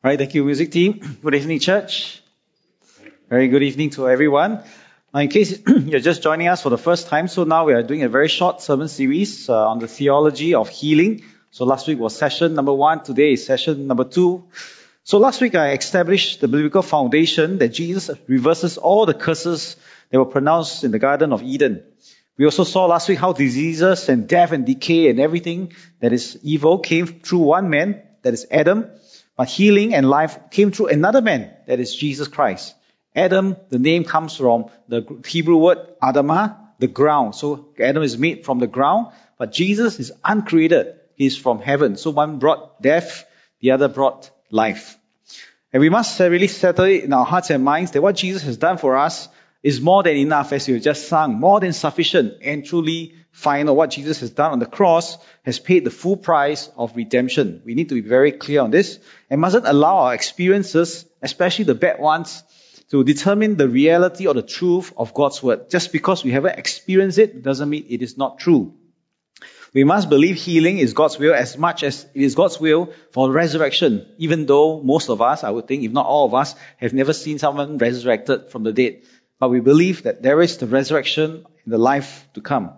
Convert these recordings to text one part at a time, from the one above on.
Right, thank you, music team. Good evening, church. Very good evening to everyone. Now, in case you're just joining us for the first time, so now we are doing a very short sermon series uh, on the theology of healing. So last week was session number one. Today is session number two. So last week I established the biblical foundation that Jesus reverses all the curses that were pronounced in the Garden of Eden. We also saw last week how diseases and death and decay and everything that is evil came through one man, that is Adam, but healing and life came through another man, that is Jesus Christ. Adam, the name comes from the Hebrew word Adamah, the ground. So Adam is made from the ground, but Jesus is uncreated. He is from heaven. So one brought death, the other brought life. And we must really settle it in our hearts and minds that what Jesus has done for us is more than enough, as you just sung, more than sufficient and truly final. What Jesus has done on the cross has paid the full price of redemption. We need to be very clear on this and mustn't allow our experiences, especially the bad ones, to determine the reality or the truth of God's word. Just because we haven't experienced it doesn't mean it is not true. We must believe healing is God's will as much as it is God's will for resurrection, even though most of us, I would think, if not all of us, have never seen someone resurrected from the dead. But we believe that there is the resurrection in the life to come.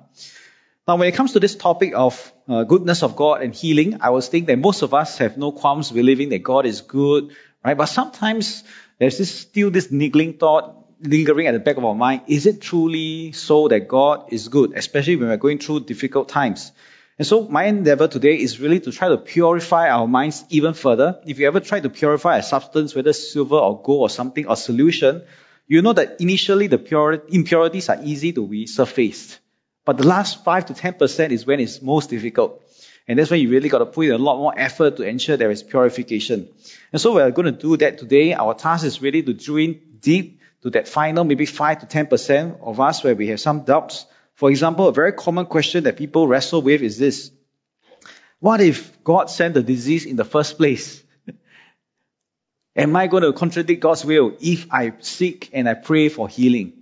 Now, when it comes to this topic of uh, goodness of God and healing, I was thinking that most of us have no qualms believing that God is good, right? But sometimes there's this, still this niggling thought lingering at the back of our mind. Is it truly so that God is good, especially when we're going through difficult times? And so my endeavor today is really to try to purify our minds even further. If you ever try to purify a substance, whether silver or gold or something or solution, you know that initially the impurities are easy to be surfaced. But the last 5 to 10% is when it's most difficult. And that's when you really got to put in a lot more effort to ensure there is purification. And so we're going to do that today. Our task is really to drill in deep to that final, maybe 5 to 10% of us where we have some doubts. For example, a very common question that people wrestle with is this. What if God sent the disease in the first place? Am I going to contradict God's will if I seek and I pray for healing?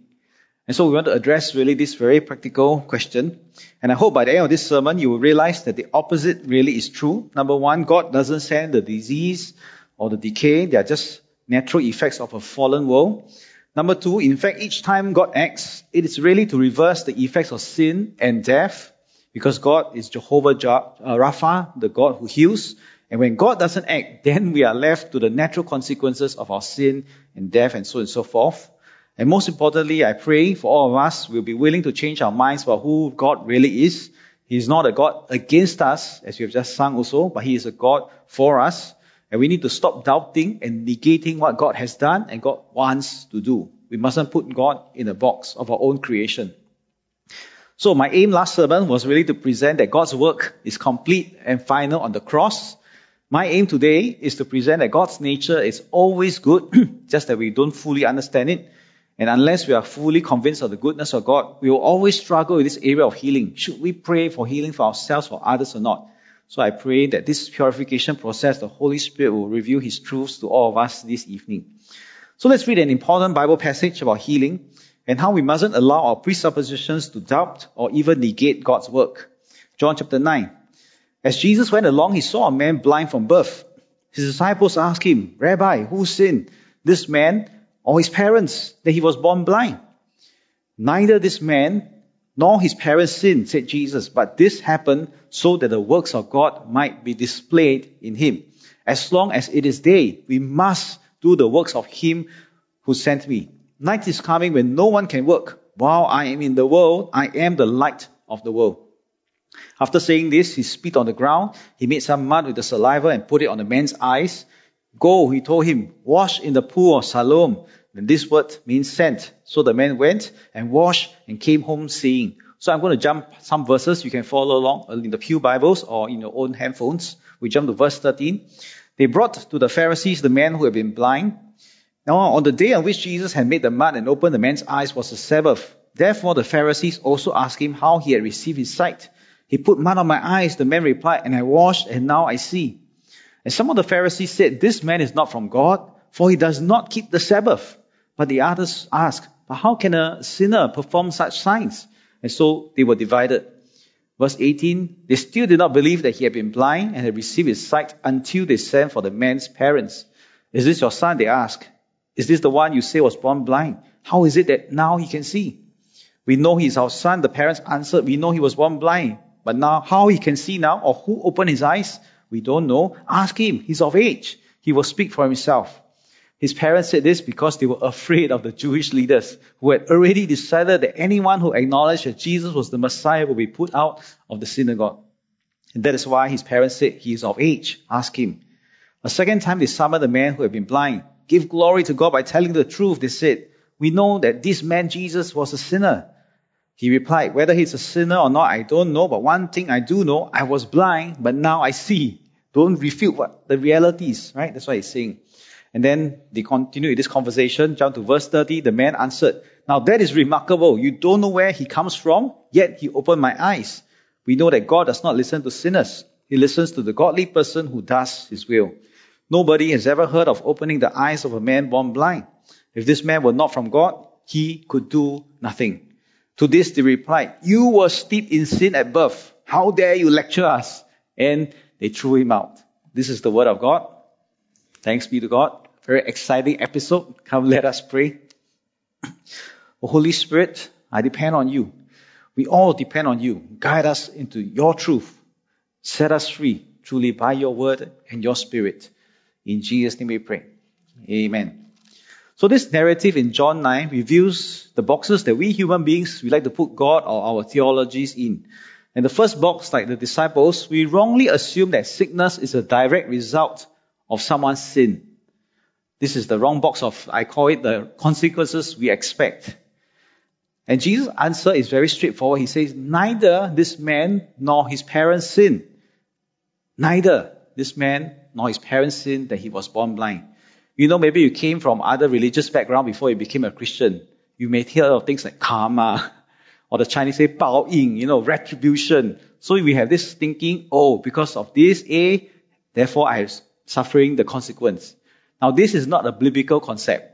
And so we want to address really this very practical question. And I hope by the end of this sermon, you will realize that the opposite really is true. Number one, God doesn't send the disease or the decay. They are just natural effects of a fallen world. Number two, in fact, each time God acts, it is really to reverse the effects of sin and death because God is Jehovah uh, Rapha, the God who heals. And when God doesn't act, then we are left to the natural consequences of our sin and death and so on and so forth. And most importantly, I pray for all of us, we'll be willing to change our minds about who God really is. He's not a God against us, as we have just sung also, but He is a God for us. And we need to stop doubting and negating what God has done and God wants to do. We mustn't put God in a box of our own creation. So my aim last sermon was really to present that God's work is complete and final on the cross my aim today is to present that God's nature is always good, just that we don't fully understand it. And unless we are fully convinced of the goodness of God, we will always struggle with this area of healing. Should we pray for healing for ourselves, for others or not? So I pray that this purification process, the Holy Spirit will reveal His truths to all of us this evening. So let's read an important Bible passage about healing and how we mustn't allow our presuppositions to doubt or even negate God's work. John chapter 9. As Jesus went along, he saw a man blind from birth. His disciples asked him, Rabbi, who sinned, this man or his parents, that he was born blind? Neither this man nor his parents sinned, said Jesus, but this happened so that the works of God might be displayed in him. As long as it is day, we must do the works of him who sent me. Night is coming when no one can work. While I am in the world, I am the light of the world. After saying this, he spit on the ground. He made some mud with the saliva and put it on the man's eyes. Go, he told him, wash in the pool of Siloam. And this word means sent. So the man went and washed and came home seeing. So I'm going to jump some verses. You can follow along in the Pew Bibles or in your own handphones. We jump to verse 13. They brought to the Pharisees the man who had been blind. Now, on the day on which Jesus had made the mud and opened the man's eyes was the Sabbath. Therefore, the Pharisees also asked him how he had received his sight. He put mud on my eyes, the man replied, and I washed, and now I see. And some of the Pharisees said, This man is not from God, for he does not keep the Sabbath. But the others asked, But how can a sinner perform such signs? And so they were divided. Verse 18, they still did not believe that he had been blind and had received his sight until they sent for the man's parents. Is this your son? They asked. Is this the one you say was born blind? How is it that now he can see? We know he's our son. The parents answered, we know he was born blind. But now, how he can see now or who opened his eyes, we don't know. Ask him. He's of age. He will speak for himself. His parents said this because they were afraid of the Jewish leaders who had already decided that anyone who acknowledged that Jesus was the Messiah would be put out of the synagogue. And that is why his parents said, he is of age. Ask him. A second time they summoned the man who had been blind. Give glory to God by telling the truth, they said. We know that this man Jesus was a sinner. He replied, whether he's a sinner or not, I don't know, but one thing I do know, I was blind, but now I see. Don't refute what the reality is, right? That's what he's saying. And then they continue this conversation. Jump to verse 30. The man answered, Now that is remarkable. You don't know where he comes from, yet he opened my eyes. We know that God does not listen to sinners. He listens to the godly person who does his will. Nobody has ever heard of opening the eyes of a man born blind. If this man were not from God, he could do nothing. To this they replied, You were steeped in sin at birth. How dare you lecture us? And they threw him out. This is the word of God. Thanks be to God. Very exciting episode. Come, let us pray. Oh, Holy Spirit, I depend on you. We all depend on you. Guide us into your truth. Set us free truly by your word and your spirit. In Jesus' name we pray. Amen. So this narrative in John 9 reveals the boxes that we human beings, we like to put God or our theologies in. And the first box, like the disciples, we wrongly assume that sickness is a direct result of someone's sin. This is the wrong box of, I call it the consequences we expect. And Jesus' answer is very straightforward. He says, neither this man nor his parents sin. Neither this man nor his parents sin that he was born blind. You know, maybe you came from other religious background before you became a Christian. You may hear of things like karma, or the Chinese say 报应, you know, retribution. So we have this thinking, oh, because of this A, therefore I am suffering the consequence. Now this is not a biblical concept,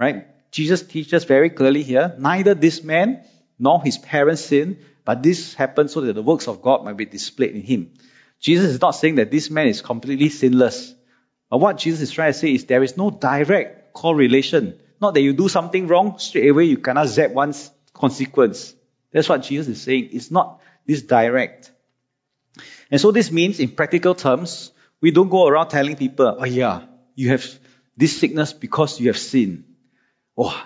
right? Jesus teaches very clearly here, neither this man nor his parents sin, but this happened so that the works of God might be displayed in him. Jesus is not saying that this man is completely sinless. But what Jesus is trying to say is there is no direct correlation. Not that you do something wrong, straight away you cannot zap one's consequence. That's what Jesus is saying. It's not this direct. And so this means in practical terms, we don't go around telling people, oh yeah, you have this sickness because you have sinned. Oh,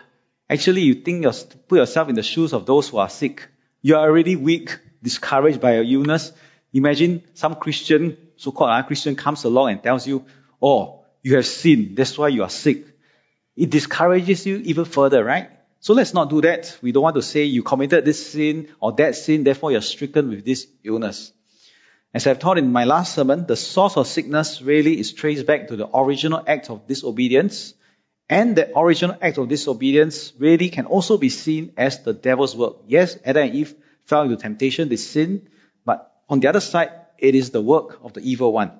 actually you think you put yourself in the shoes of those who are sick. You are already weak, discouraged by your illness. Imagine some Christian, so-called uh, Christian comes along and tells you, oh, you have sinned, that's why you are sick. It discourages you even further, right? So let's not do that. We don't want to say you committed this sin or that sin, therefore you're stricken with this illness. As I've taught in my last sermon, the source of sickness really is traced back to the original act of disobedience. And the original act of disobedience really can also be seen as the devil's work. Yes, Adam and Eve fell into temptation, they sinned, but on the other side, it is the work of the evil one.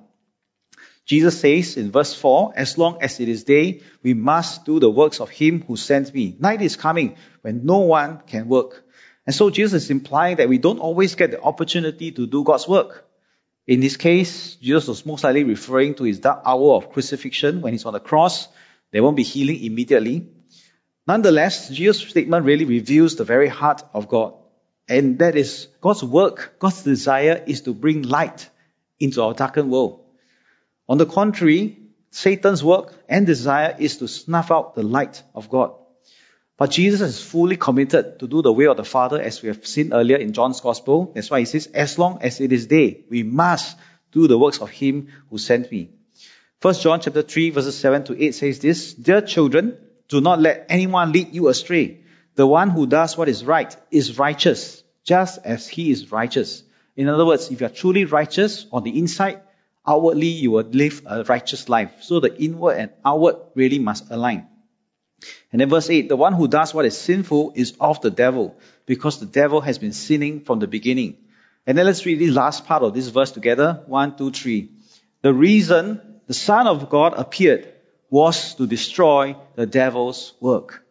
Jesus says in verse 4, as long as it is day, we must do the works of him who sent me. Night is coming when no one can work. And so Jesus is implying that we don't always get the opportunity to do God's work. In this case, Jesus was most likely referring to his dark hour of crucifixion when he's on the cross. There won't be healing immediately. Nonetheless, Jesus' statement really reveals the very heart of God. And that is God's work, God's desire is to bring light into our darkened world. On the contrary, Satan's work and desire is to snuff out the light of God. But Jesus is fully committed to do the will of the Father as we have seen earlier in John's Gospel. That's why he says, as long as it is day, we must do the works of him who sent me. First John chapter 3 verses 7 to 8 says this, Dear children, do not let anyone lead you astray. The one who does what is right is righteous, just as he is righteous. In other words, if you are truly righteous on the inside, outwardly you will live a righteous life. So the inward and outward really must align. And then verse 8, the one who does what is sinful is of the devil, because the devil has been sinning from the beginning. And then let's read the last part of this verse together. One, two, three. The reason the Son of God appeared was to destroy the devil's work.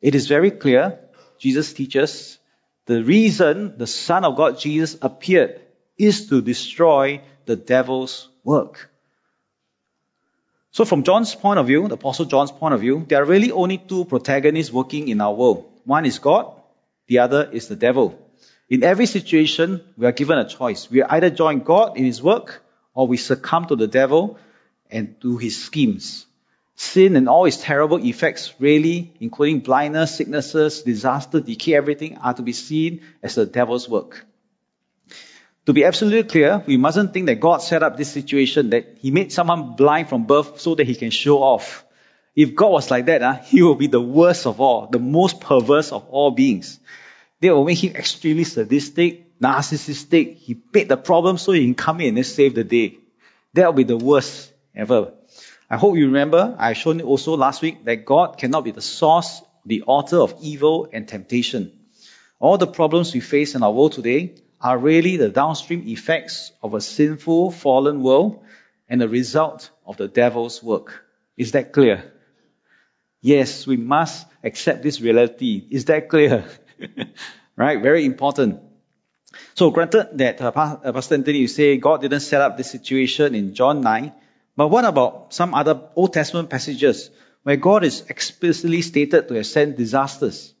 It is very clear, Jesus teaches, the reason the Son of God, Jesus, appeared is to destroy the devil's work. So from John's point of view, the Apostle John's point of view, there are really only two protagonists working in our world. One is God, the other is the devil. In every situation, we are given a choice. We either join God in His work or we succumb to the devil and to his schemes. Sin and all its terrible effects, really, including blindness, sicknesses, disaster, decay, everything, are to be seen as the devil's work. To be absolutely clear, we mustn't think that God set up this situation, that He made someone blind from birth so that He can show off. If God was like that, uh, He will be the worst of all, the most perverse of all beings. They will make Him extremely sadistic, narcissistic. He paid the problem so He can come in and save the day. That will be the worst ever. I hope you remember, I showed you also last week that God cannot be the source, the author of evil and temptation. All the problems we face in our world today are really the downstream effects of a sinful, fallen world and the result of the devil's work. Is that clear? Yes, we must accept this reality. Is that clear? right? Very important. So granted that uh, uh, Pastor Anthony, you say God didn't set up this situation in John 9, but what about some other Old Testament passages where God is explicitly stated to have sent disasters?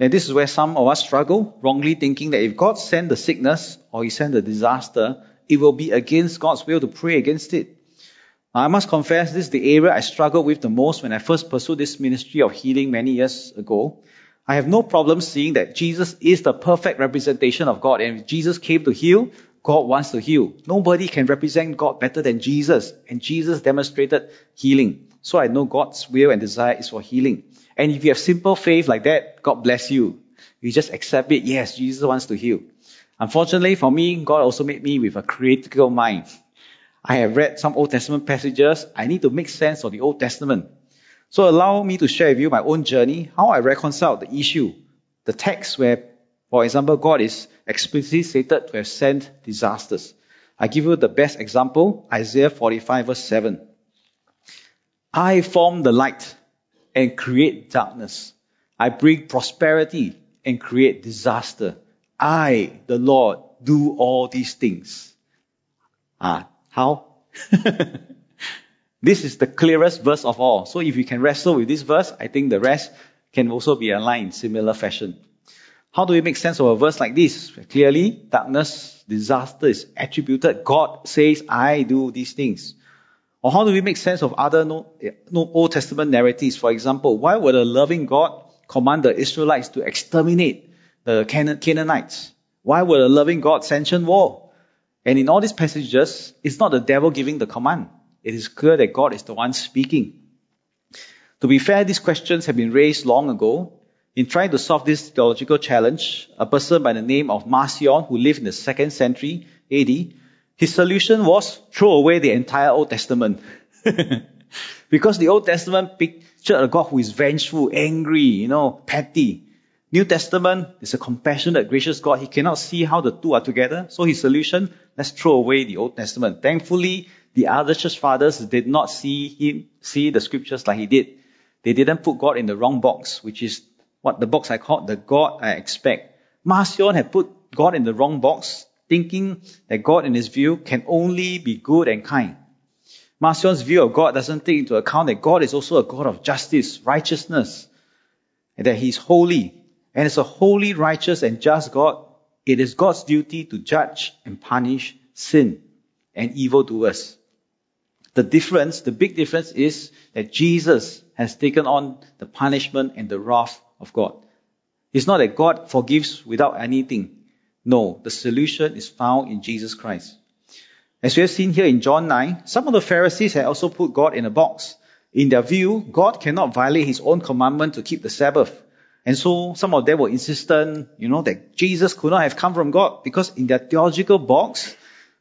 And this is where some of us struggle, wrongly thinking that if God sent the sickness or He sent the disaster, it will be against God's will to pray against it. Now, I must confess, this is the area I struggled with the most when I first pursued this ministry of healing many years ago. I have no problem seeing that Jesus is the perfect representation of God. And if Jesus came to heal, God wants to heal. Nobody can represent God better than Jesus. And Jesus demonstrated healing. So I know God's will and desire is for healing. And if you have simple faith like that, God bless you. You just accept it. Yes, Jesus wants to heal. Unfortunately for me, God also made me with a critical mind. I have read some Old Testament passages. I need to make sense of the Old Testament. So allow me to share with you my own journey, how I reconcile the issue. The text where, for example, God is explicitly stated to have sent disasters. I give you the best example, Isaiah 45 verse 7. I form the light and create darkness. I bring prosperity and create disaster. I, the Lord, do all these things. Ah, how? this is the clearest verse of all. So if you can wrestle with this verse, I think the rest can also be aligned in similar fashion. How do we make sense of a verse like this? Clearly, darkness, disaster is attributed. God says, I do these things. Or how do we make sense of other eh, Old Testament narratives? For example, why would a loving God command the Israelites to exterminate the Canaanites? Why would a loving God sanction war? And in all these passages, it's not the devil giving the command. It is clear that God is the one speaking. To be fair, these questions have been raised long ago. In trying to solve this theological challenge, a person by the name of Marcion, who lived in the second century AD, his solution was throw away the entire Old Testament. because the Old Testament pictured a God who is vengeful, angry, you know, petty. New Testament is a compassionate, gracious God. He cannot see how the two are together. So his solution, let's throw away the Old Testament. Thankfully, the other church fathers did not see him, see the scriptures like he did. They didn't put God in the wrong box, which is what the box I call the God I expect. Marcion had put God in the wrong box thinking that God in his view can only be good and kind. Marcion's view of God doesn't take into account that God is also a God of justice, righteousness, and that he's holy. And as a holy, righteous, and just God, it is God's duty to judge and punish sin and evildoers. The difference, the big difference is that Jesus has taken on the punishment and the wrath of God. It's not that God forgives without anything. No, the solution is found in Jesus Christ. As we have seen here in John 9, some of the Pharisees had also put God in a box. In their view, God cannot violate his own commandment to keep the Sabbath. And so some of them were insistent, you know, that Jesus could not have come from God because in their theological box,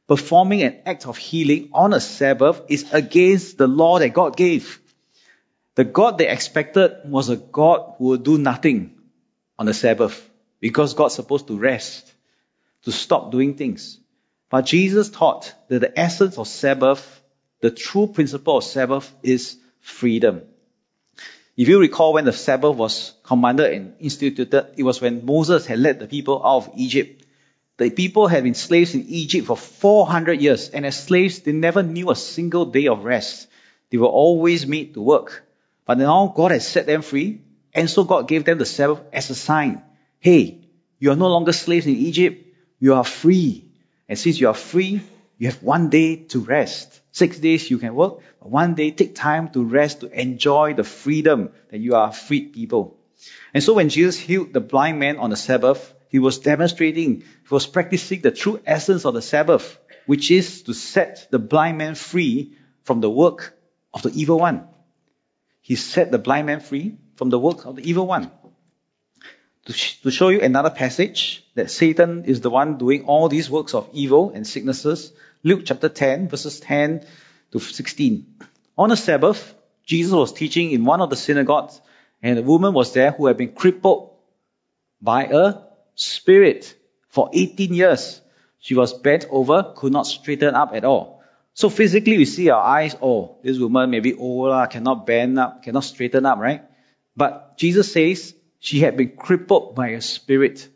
performing an act of healing on a Sabbath is against the law that God gave. The God they expected was a God who would do nothing on the Sabbath because God's supposed to rest to stop doing things. But Jesus taught that the essence of Sabbath, the true principle of Sabbath is freedom. If you recall when the Sabbath was commanded and instituted, it was when Moses had led the people out of Egypt. The people had been slaves in Egypt for 400 years, and as slaves, they never knew a single day of rest. They were always made to work. But now God has set them free, and so God gave them the Sabbath as a sign. Hey, you are no longer slaves in Egypt. You are free. And since you are free, you have one day to rest. Six days you can work, but one day take time to rest to enjoy the freedom that you are freed people. And so when Jesus healed the blind man on the Sabbath, he was demonstrating, he was practicing the true essence of the Sabbath, which is to set the blind man free from the work of the evil one. He set the blind man free from the work of the evil one. To, sh- to show you another passage that Satan is the one doing all these works of evil and sicknesses, Luke chapter 10, verses 10 to 16. On a Sabbath, Jesus was teaching in one of the synagogues, and a woman was there who had been crippled by a spirit for 18 years. She was bent over, could not straighten up at all. So physically, we see our eyes, oh, this woman maybe old, cannot bend up, cannot straighten up, right? But Jesus says she had been crippled by a spirit.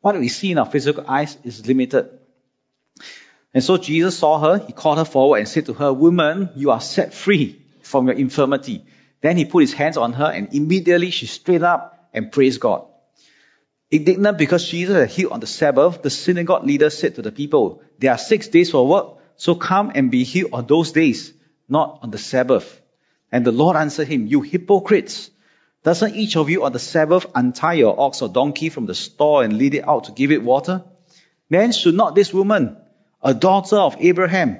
What we see in our physical eyes is limited. And so Jesus saw her, he called her forward and said to her, Woman, you are set free from your infirmity. Then he put his hands on her and immediately she straightened up and praised God. Indignant because Jesus had healed on the Sabbath, the synagogue leader said to the people, There are six days for work, so come and be healed on those days, not on the Sabbath. And the Lord answered him, You hypocrites! Doesn't each of you on the Sabbath untie your ox or donkey from the stall and lead it out to give it water? Then should not this woman, a daughter of Abraham,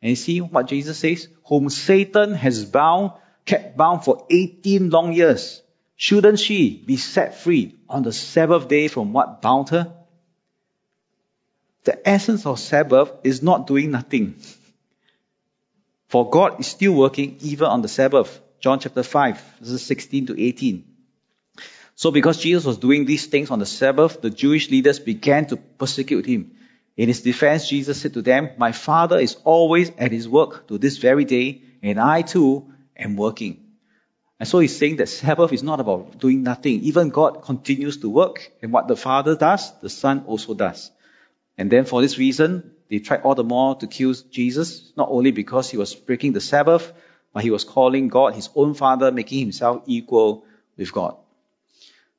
and you see what Jesus says, whom Satan has bound, kept bound for 18 long years, shouldn't she be set free on the Sabbath day from what bound her? The essence of Sabbath is not doing nothing. For God is still working even on the Sabbath. John chapter 5, verses 16 to 18. So because Jesus was doing these things on the Sabbath, the Jewish leaders began to persecute him. In his defense, Jesus said to them, My Father is always at his work to this very day, and I too am working. And so he's saying that Sabbath is not about doing nothing. Even God continues to work, and what the Father does, the Son also does. And then for this reason, they tried all the more to kill Jesus, not only because he was breaking the Sabbath, but he was calling God his own father, making himself equal with God.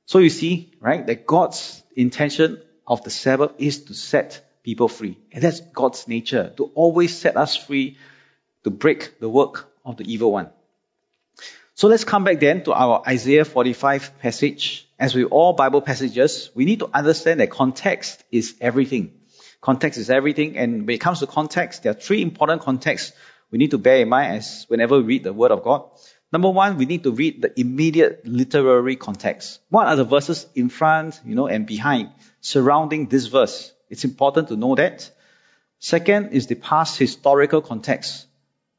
So you see, right, that God's intention of the Sabbath is to set people free. And that's God's nature, to always set us free, to break the work of the evil one. So let's come back then to our Isaiah 45 passage. As with all Bible passages, we need to understand that context is everything. Context is everything, and when it comes to context, there are three important contexts we need to bear in mind as whenever we read the Word of God. Number one, we need to read the immediate literary context. What are the verses in front, you know, and behind surrounding this verse? It's important to know that. Second is the past historical context.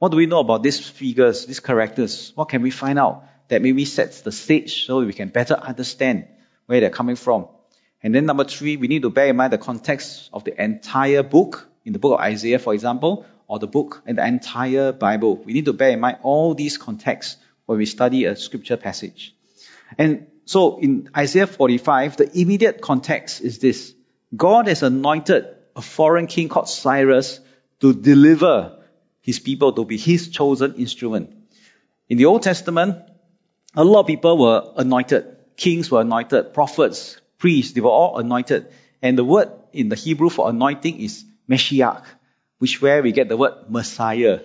What do we know about these figures, these characters? What can we find out that maybe sets the stage so we can better understand where they're coming from? And then number three, we need to bear in mind the context of the entire book. In the book of Isaiah, for example, or the book and the entire Bible. We need to bear in mind all these contexts when we study a scripture passage. And so in Isaiah 45, the immediate context is this. God has anointed a foreign king called Cyrus to deliver his people to be his chosen instrument. In the Old Testament, a lot of people were anointed. Kings were anointed, prophets, priests, they were all anointed. And the word in the Hebrew for anointing is Mashiach which where we get the word Messiah.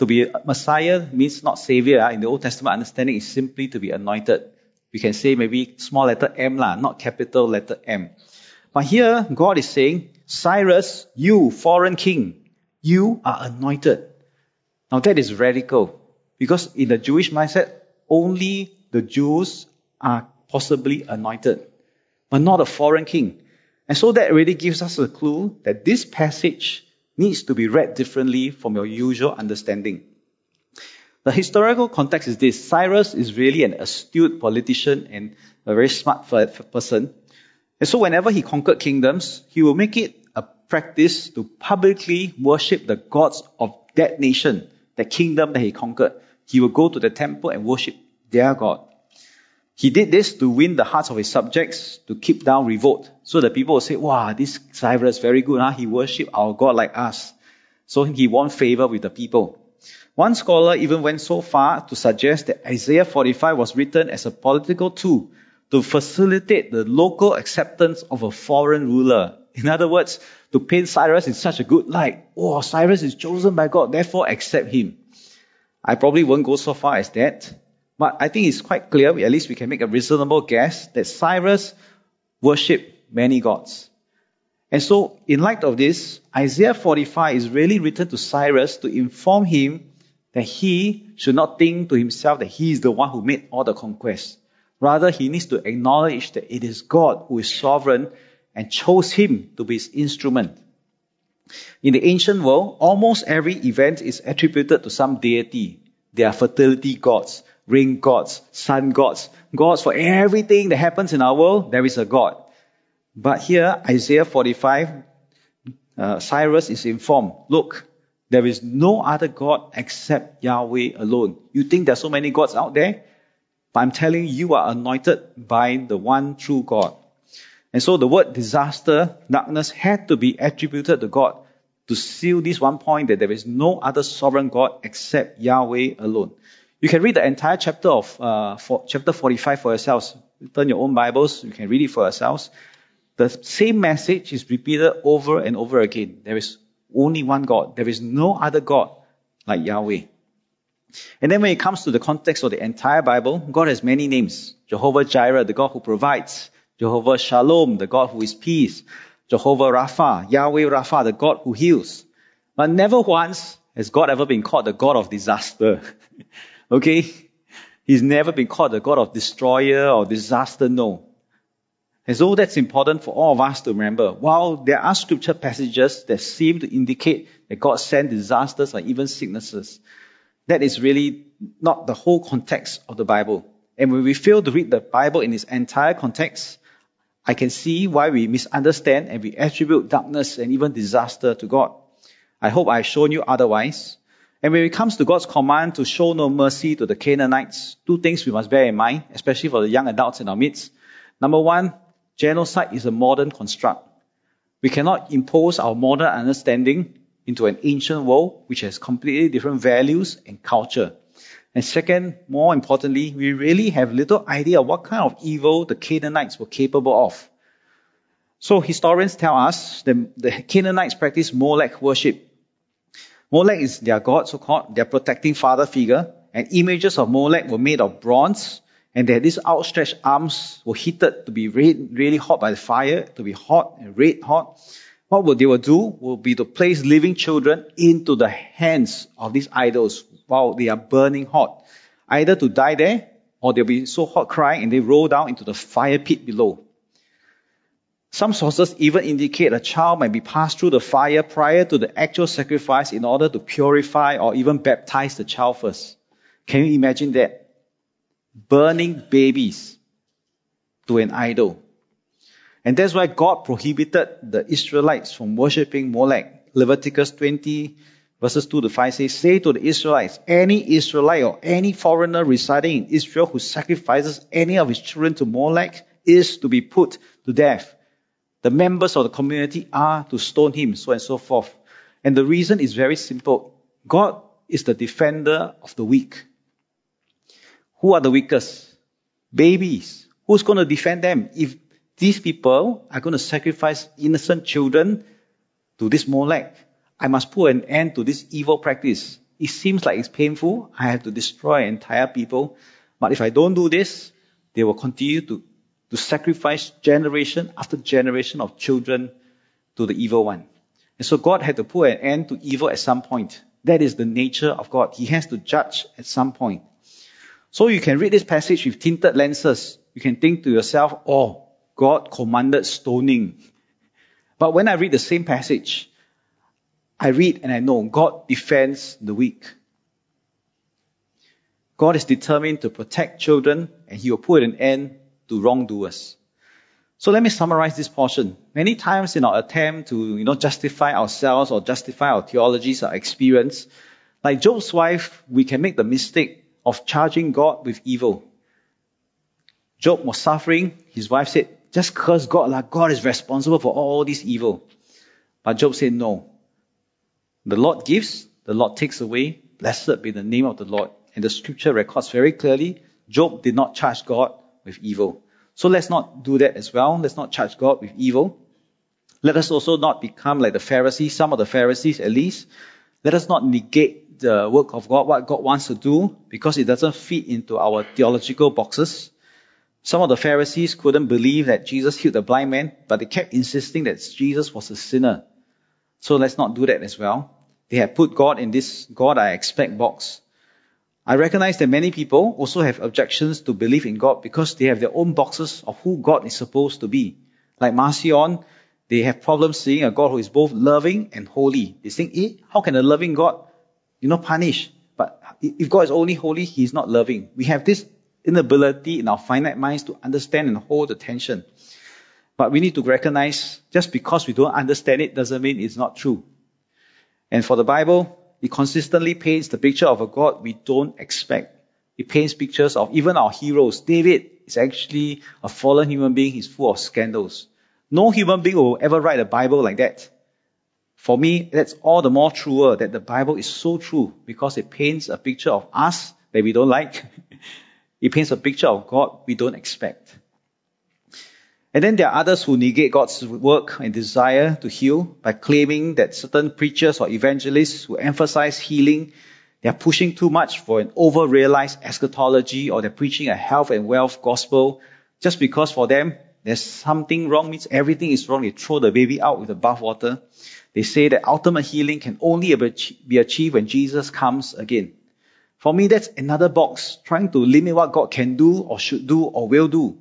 To be Messiah means not Savior. Ah. In the Old Testament understanding is simply to be anointed. We can say maybe small letter M lah, not capital letter M. But here, God is saying, Cyrus, you foreign king, you are anointed. Now that is radical. Because in the Jewish mindset, only the Jews are possibly anointed, but not a foreign king. And so that really gives us a clue that this passage needs to be read differently from your usual understanding. The historical context is this. Cyrus is really an astute politician and a very smart person. And so whenever he conquered kingdoms, he will make it a practice to publicly worship the gods of that nation, that kingdom that he conquered. He will go to the temple and worship their God. He did this to win the hearts of his subjects, to keep down revolt. So the people will say, wow, this Cyrus very good, huh? He worship our God like us. So he won favor with the people. One scholar even went so far to suggest that Isaiah 45 was written as a political tool to facilitate the local acceptance of a foreign ruler. In other words, to paint Cyrus in such a good light. Oh, Cyrus is chosen by God, therefore accept him. I probably won't go so far as that, but I think it's quite clear, at least we can make a reasonable guess, that Cyrus worshipped many gods. And so, in light of this, Isaiah 45 is really written to Cyrus to inform him that he should not think to himself that he is the one who made all the conquests. Rather, he needs to acknowledge that it is God who is sovereign and chose him to be his instrument. In the ancient world, almost every event is attributed to some deity. There are fertility gods, rain gods, sun gods, gods for everything that happens in our world, there is a God. But here, Isaiah 45, uh, Cyrus is informed, look, there is no other God except Yahweh alone. You think there's so many gods out there? But I'm telling you, you are anointed by the one true God. And so the word disaster, darkness had to be attributed to God to seal this one point that there is no other sovereign God except Yahweh alone. You can read the entire chapter of uh, for, chapter 45 for yourselves. Turn your own Bibles. You can read it for yourselves. The same message is repeated over and over again. There is only one God. There is no other God like Yahweh. And then when it comes to the context of the entire Bible, God has many names. Jehovah Jireh, the God who provides. Jehovah Shalom, the God who is peace. Jehovah Rapha, Yahweh Rapha, the God who heals. But never once has God ever been called the God of disaster. okay? He's never been called the God of destroyer or disaster. No. And so that's important for all of us to remember. While there are scripture passages that seem to indicate that God sent disasters or even sicknesses, that is really not the whole context of the Bible. And when we fail to read the Bible in its entire context, I can see why we misunderstand and we attribute darkness and even disaster to God. I hope I've shown you otherwise. And when it comes to God's command to show no mercy to the Canaanites, two things we must bear in mind, especially for the young adults in our midst. Number one, genocide is a modern construct. We cannot impose our modern understanding into an ancient world which has completely different values and culture. And second, more importantly, we really have little idea what kind of evil the Canaanites were capable of. So historians tell us that the Canaanites practiced Molech worship. Molech is their god, so-called, their protecting father figure, and images of Molech were made of bronze, and that these outstretched arms were heated to be really hot by the fire, to be hot and red hot. What would they will do will be to place living children into the hands of these idols while they are burning hot, either to die there or they'll be so hot crying and they roll down into the fire pit below. Some sources even indicate a child might be passed through the fire prior to the actual sacrifice in order to purify or even baptize the child first. Can you imagine that? Burning babies to an idol. And that's why God prohibited the Israelites from worshipping Molech. Leviticus 20 verses 2 to 5 says, Say to the Israelites, any Israelite or any foreigner residing in Israel who sacrifices any of his children to Molech is to be put to death. The members of the community are to stone him, so and so forth. And the reason is very simple. God is the defender of the weak. Who are the weakest? Babies. Who's going to defend them? If these people are going to sacrifice innocent children to this Molech. I must put an end to this evil practice. It seems like it's painful. I have to destroy entire people. But if I don't do this, they will continue to, to sacrifice generation after generation of children to the evil one. And so God had to put an end to evil at some point. That is the nature of God. He has to judge at some point. So you can read this passage with tinted lenses. You can think to yourself, oh, God commanded stoning. But when I read the same passage, I read and I know God defends the weak. God is determined to protect children and he will put an end to wrongdoers. So let me summarize this portion. Many times in our attempt to, you know, justify ourselves or justify our theologies, our experience, like Job's wife, we can make the mistake of charging God with evil. Job was suffering. His wife said, just curse God, like God is responsible for all this evil. But Job said, no. The Lord gives, the Lord takes away. Blessed be the name of the Lord. And the scripture records very clearly, Job did not charge God with evil. So let's not do that as well. Let's not charge God with evil. Let us also not become like the Pharisees, some of the Pharisees at least. Let us not negate the work of God, what God wants to do, because it doesn't fit into our theological boxes. Some of the Pharisees couldn't believe that Jesus healed the blind man, but they kept insisting that Jesus was a sinner. So let's not do that as well. They have put God in this God I expect box. I recognize that many people also have objections to believe in God because they have their own boxes of who God is supposed to be. Like Marcion, they have problems seeing a God who is both loving and holy. They think, eh, how can a loving God, you know, punish? But if God is only holy, He is not loving. We have this inability in our finite minds to understand and hold the tension. But we need to recognize just because we don't understand it doesn't mean it's not true. And for the Bible, it consistently paints the picture of a God we don't expect. It paints pictures of even our heroes. David is actually a fallen human being. He's full of scandals. No human being will ever write a Bible like that. For me, that's all the more truer that the Bible is so true because it paints a picture of us that we don't like. it paints a picture of God we don't expect. And then there are others who negate God's work and desire to heal by claiming that certain preachers or evangelists who emphasize healing, they are pushing too much for an over-realized eschatology or they're preaching a health and wealth gospel just because for them there's something wrong means everything is wrong. They throw the baby out with the bathwater. They say that ultimate healing can only be achieved when Jesus comes again. For me, that's another box trying to limit what God can do or should do or will do.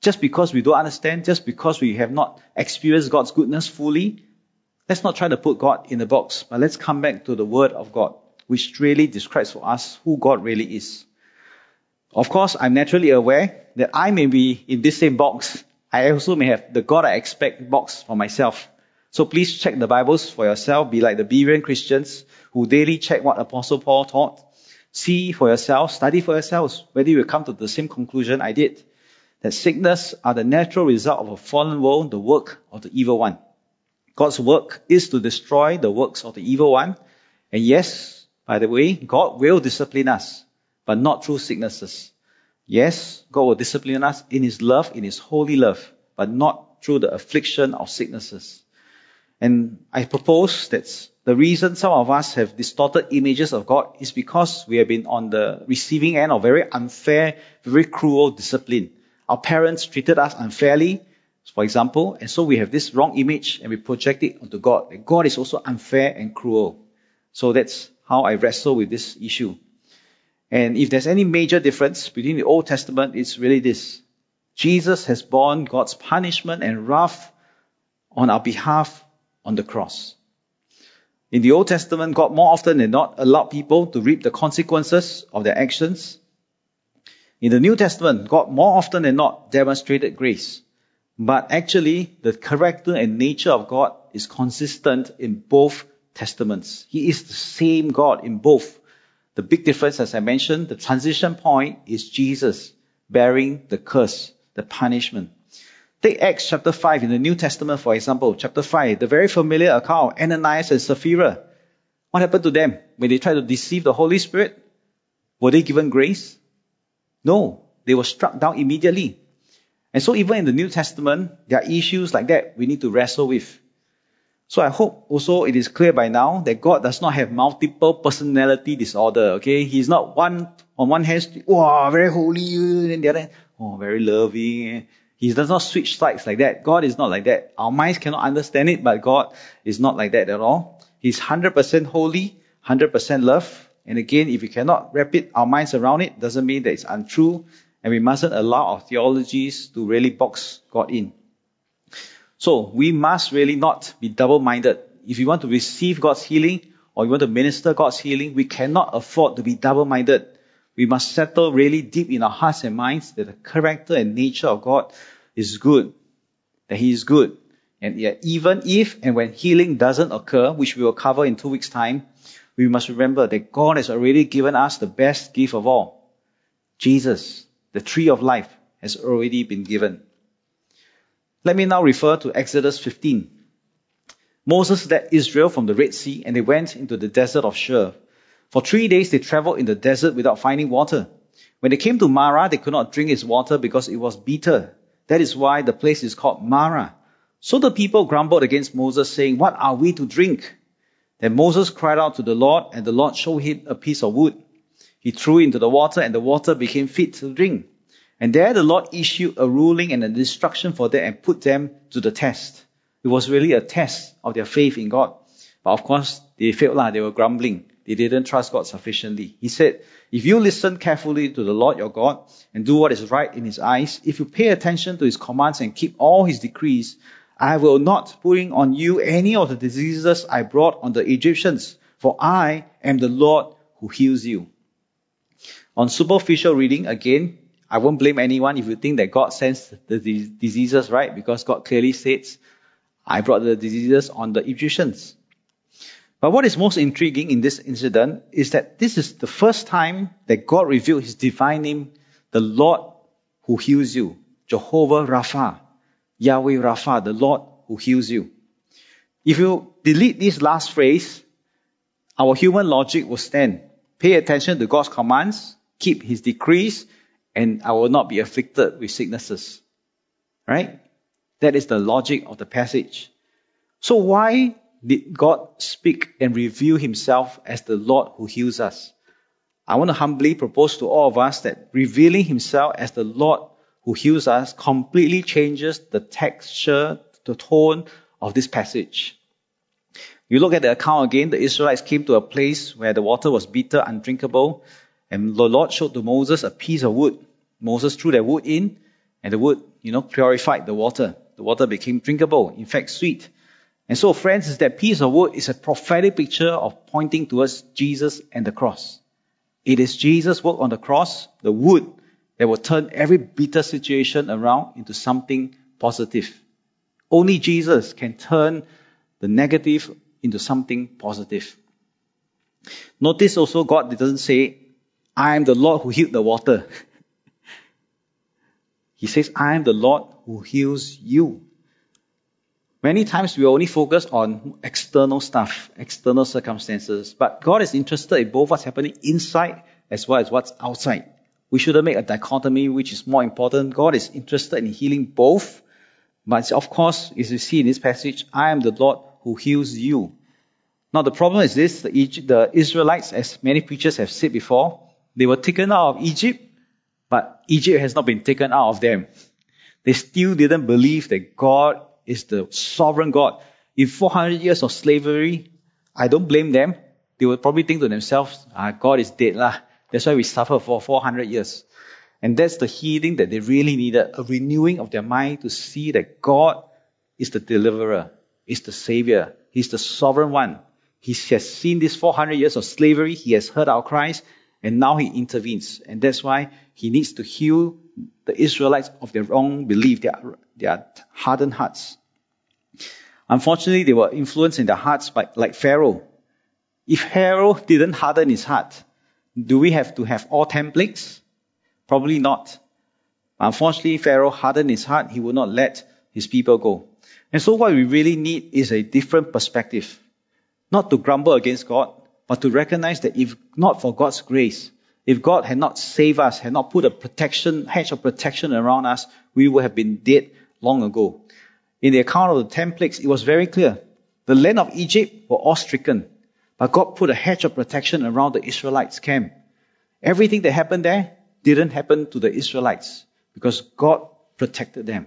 Just because we don't understand, just because we have not experienced God's goodness fully, let's not try to put God in a box, but let's come back to the Word of God, which really describes for us who God really is. Of course, I'm naturally aware that I may be in this same box. I also may have the God I expect box for myself. So please check the Bibles for yourself. Be like the Berean Christians who daily check what Apostle Paul taught. See for yourself, study for yourselves whether you will come to the same conclusion I did that sickness are the natural result of a fallen world, the work of the evil one. God's work is to destroy the works of the evil one. And yes, by the way, God will discipline us, but not through sicknesses. Yes, God will discipline us in His love, in His holy love, but not through the affliction of sicknesses. And I propose that the reason some of us have distorted images of God is because we have been on the receiving end of very unfair, very cruel discipline. Our parents treated us unfairly, for example, and so we have this wrong image and we project it onto God. That God is also unfair and cruel. So that's how I wrestle with this issue. And if there's any major difference between the Old Testament, it's really this. Jesus has borne God's punishment and wrath on our behalf on the cross. In the Old Testament, God more often than not allowed people to reap the consequences of their actions. In the New Testament, God more often than not demonstrated grace. But actually, the character and nature of God is consistent in both testaments. He is the same God in both. The big difference, as I mentioned, the transition point is Jesus bearing the curse, the punishment. Take Acts chapter 5 in the New Testament, for example, chapter 5, the very familiar account Ananias and Sapphira. What happened to them when they tried to deceive the Holy Spirit? Were they given grace? No, they were struck down immediately. And so even in the New Testament, there are issues like that we need to wrestle with. So I hope also it is clear by now that God does not have multiple personality disorder, okay? He's not one, on one hand, wow, very holy, and the other, oh, very loving. He does not switch sides like that. God is not like that. Our minds cannot understand it, but God is not like that at all. He's 100% holy, 100% love, and again, if we cannot wrap it, our minds around it, doesn't mean that it's untrue, and we mustn't allow our theologies to really box God in. So we must really not be double-minded. If we want to receive God's healing or we want to minister God's healing, we cannot afford to be double-minded. We must settle really deep in our hearts and minds that the character and nature of God is good, that He is good. And yet, even if and when healing doesn't occur, which we will cover in two weeks' time, we must remember that God has already given us the best gift of all. Jesus, the tree of life, has already been given. Let me now refer to Exodus 15. Moses led Israel from the Red Sea and they went into the desert of Shur. For three days they traveled in the desert without finding water. When they came to Marah, they could not drink its water because it was bitter. That is why the place is called Marah. So the people grumbled against Moses, saying, What are we to drink? Then Moses cried out to the Lord, and the Lord showed him a piece of wood. He threw it into the water, and the water became fit to drink. And there the Lord issued a ruling and an instruction for them and put them to the test. It was really a test of their faith in God. But of course, they failed. Lah. They were grumbling. They didn't trust God sufficiently. He said, if you listen carefully to the Lord your God and do what is right in his eyes, if you pay attention to his commands and keep all his decrees, I will not bring on you any of the diseases I brought on the Egyptians, for I am the Lord who heals you. On superficial reading, again, I won't blame anyone if you think that God sends the diseases, right? Because God clearly states, I brought the diseases on the Egyptians. But what is most intriguing in this incident is that this is the first time that God revealed his divine name, the Lord who heals you, Jehovah Rapha, Yahweh Rapha, the Lord who heals you. If you delete this last phrase, our human logic will stand. Pay attention to God's commands, keep his decrees, and I will not be afflicted with sicknesses. Right? That is the logic of the passage. So why did God speak and reveal himself as the Lord who heals us? I want to humbly propose to all of us that revealing himself as the Lord who heals us completely changes the texture, the tone of this passage. You look at the account again, the Israelites came to a place where the water was bitter, undrinkable, and the Lord showed to Moses a piece of wood. Moses threw that wood in, and the wood, you know, purified the water. The water became drinkable, in fact, sweet. And so, friends, that piece of wood is a prophetic picture of pointing towards Jesus and the cross. It is Jesus' work on the cross, the wood, that will turn every bitter situation around into something positive. Only Jesus can turn the negative into something positive. Notice also God doesn't say, I am the Lord who healed the water. he says, I am the Lord who heals you. Many times we only focus on external stuff, external circumstances, but God is interested in both what's happening inside as well as what's outside. We shouldn't make a dichotomy which is more important. God is interested in healing both, but of course, as you see in this passage, I am the Lord who heals you. Now the problem is this, the, the Israelites, as many preachers have said before, they were taken out of Egypt, but Egypt has not been taken out of them. They still didn't believe that God is the sovereign God. In 400 years of slavery, I don't blame them. They would probably think to themselves, ah, God is dead lah. That's why we suffer for 400 years. And that's the healing that they really needed, a renewing of their mind to see that God is the deliverer, is the savior, He's the sovereign one. He has seen these 400 years of slavery, He has heard our cries, and now He intervenes. And that's why He needs to heal the Israelites of their wrong belief, their, their hardened hearts. Unfortunately, they were influenced in their hearts by, like Pharaoh. If Pharaoh didn't harden his heart, do we have to have all ten plagues? Probably not. Unfortunately, Pharaoh hardened his heart. He would not let his people go. And so what we really need is a different perspective. Not to grumble against God, but to recognize that if not for God's grace, if God had not saved us, had not put a protection, hedge of protection around us, we would have been dead long ago. In the account of the ten plagues, it was very clear. The land of Egypt were all stricken, but God put a hedge of protection around the Israelites' camp. Everything that happened there didn't happen to the Israelites because God protected them.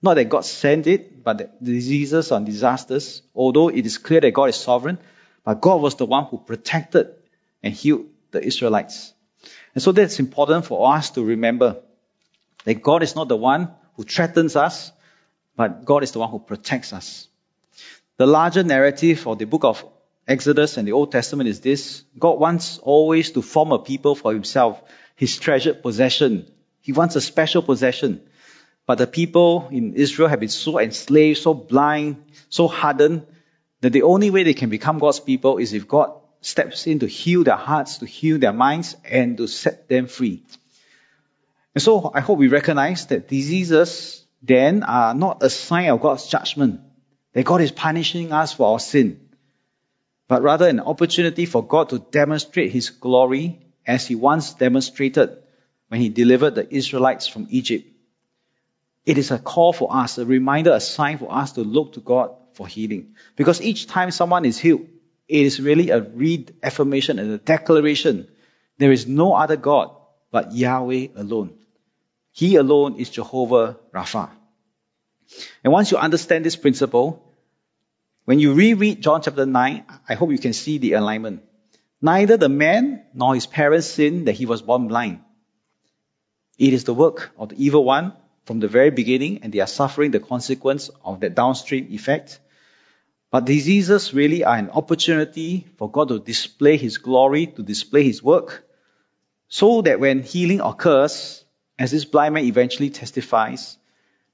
Not that God sent it, but the diseases and disasters, although it is clear that God is sovereign, but God was the one who protected and healed the Israelites. And so that's important for us to remember that God is not the one who threatens us, but God is the one who protects us. The larger narrative of the book of Exodus and the Old Testament is this. God wants always to form a people for himself, his treasured possession. He wants a special possession. But the people in Israel have been so enslaved, so blind, so hardened, that the only way they can become God's people is if God steps in to heal their hearts, to heal their minds, and to set them free. And so I hope we recognize that diseases then are not a sign of God's judgment, that God is punishing us for our sin. But rather an opportunity for God to demonstrate his glory as he once demonstrated when he delivered the Israelites from Egypt. It is a call for us, a reminder, a sign for us to look to God for healing. Because each time someone is healed, it is really a reaffirmation and a declaration. There is no other God but Yahweh alone. He alone is Jehovah Rapha. And once you understand this principle, when you reread John chapter 9, I hope you can see the alignment. Neither the man nor his parents sinned that he was born blind. It is the work of the evil one from the very beginning, and they are suffering the consequence of that downstream effect. But diseases really are an opportunity for God to display His glory, to display His work, so that when healing occurs, as this blind man eventually testifies,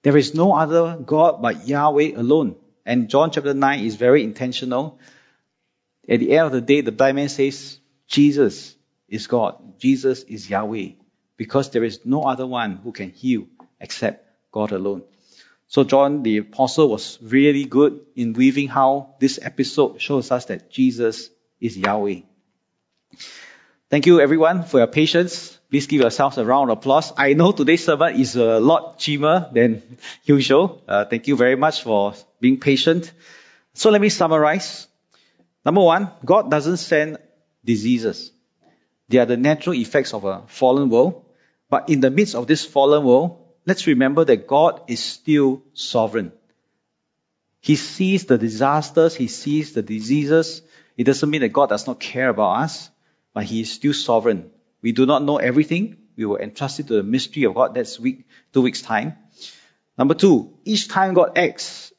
there is no other God but Yahweh alone. And John chapter 9 is very intentional. At the end of the day, the blind man says, Jesus is God. Jesus is Yahweh. Because there is no other one who can heal except God alone. So John the apostle was really good in weaving how this episode shows us that Jesus is Yahweh. Thank you everyone for your patience. Please give yourselves a round of applause. I know today's sermon is a lot cheaper than usual. Uh, thank you very much for being patient. So let me summarize. Number one, God doesn't send diseases. They are the natural effects of a fallen world. But in the midst of this fallen world, let's remember that God is still sovereign. He sees the disasters, He sees the diseases. It doesn't mean that God does not care about us, but He is still sovereign. We do not know everything. We will entrust it to the mystery of God. That's week, two weeks time. Number two, each time God acts,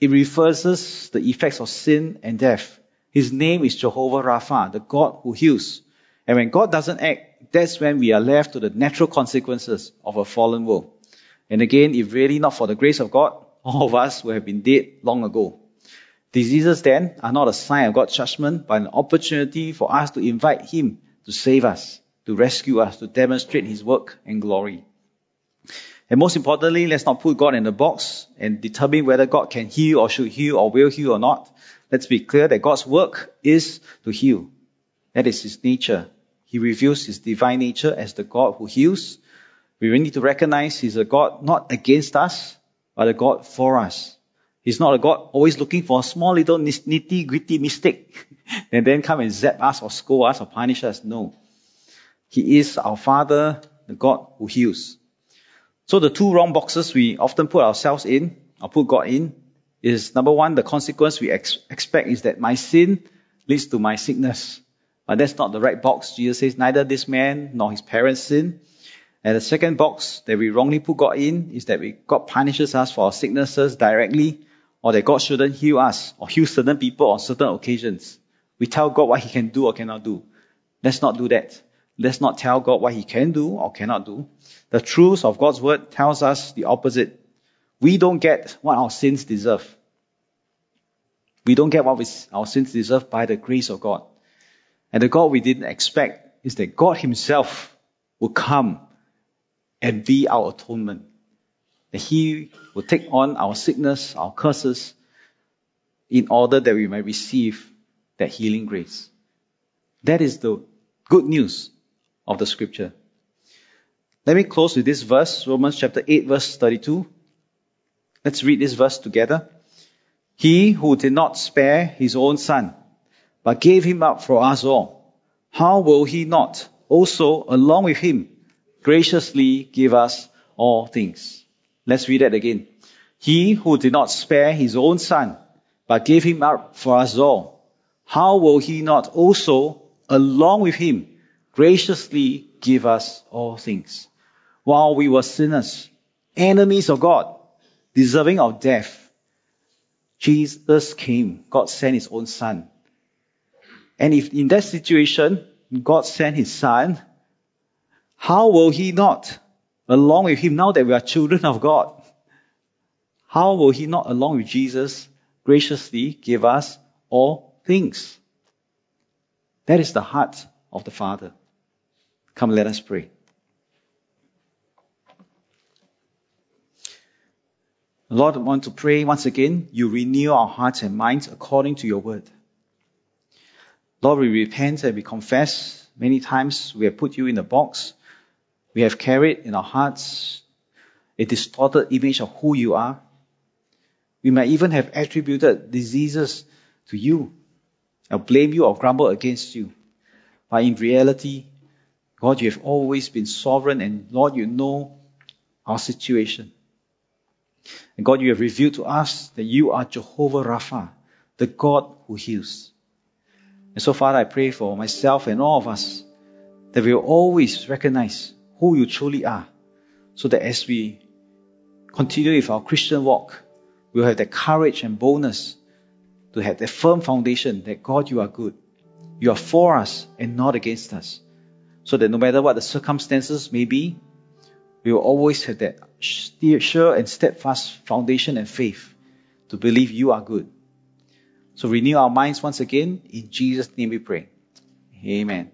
it reverses the effects of sin and death. His name is Jehovah Rapha, the God who heals. And when God doesn't act, that's when we are left to the natural consequences of a fallen world. And again, if really not for the grace of God, all of us would have been dead long ago. Diseases then are not a sign of God's judgment, but an opportunity for us to invite Him to save us, to rescue us, to demonstrate His work and glory. And most importantly, let's not put God in a box and determine whether God can heal or should heal or will heal or not. Let's be clear that God's work is to heal. That is His nature. He reveals His divine nature as the God who heals we really need to recognize He's a God not against us, but a God for us. He's not a God always looking for a small little nitty gritty mistake and then come and zap us or scold us or punish us. No. He is our Father, the God who heals. So the two wrong boxes we often put ourselves in, or put God in, is number one, the consequence we ex- expect is that my sin leads to my sickness. But that's not the right box. Jesus says neither this man nor his parents sin. And the second box that we wrongly put God in is that we, God punishes us for our sicknesses directly, or that God shouldn't heal us, or heal certain people on certain occasions. We tell God what He can do or cannot do. Let's not do that. Let's not tell God what He can do or cannot do. The truth of God's word tells us the opposite. We don't get what our sins deserve. We don't get what our sins deserve by the grace of God. And the God we didn't expect is that God Himself will come and be our atonement. That He will take on our sickness, our curses, in order that we may receive that healing grace. That is the good news of the scripture. Let me close with this verse, Romans chapter 8 verse 32. Let's read this verse together. He who did not spare his own son, but gave him up for us all, how will he not also, along with him, graciously give us all things. Let's read that again. He who did not spare his own son, but gave him up for us all, how will he not also, along with him, graciously give us all things? While we were sinners, enemies of God, deserving of death, Jesus came. God sent his own son. And if in that situation, God sent his son, how will he not, along with him, now that we are children of God, how will he not, along with Jesus, graciously give us all things? That is the heart of the Father. Come, let us pray. Lord, I want to pray once again, you renew our hearts and minds according to your word. Lord, we repent and we confess many times we have put you in a box. We have carried in our hearts a distorted image of who you are. We might even have attributed diseases to you, or blame you or grumble against you. But in reality, God, you have always been sovereign and Lord, you know our situation. And God, you have revealed to us that you are Jehovah Rapha, the God who heals. And so, Father, I pray for myself and all of us that we will always recognize who you truly are, so that as we continue with our Christian walk, we'll have the courage and boldness to have the firm foundation that God, you are good. You are for us and not against us. So that no matter what the circumstances may be, we will always have that sure and steadfast foundation and faith to believe you are good. So renew our minds once again. In Jesus' name we pray. Amen.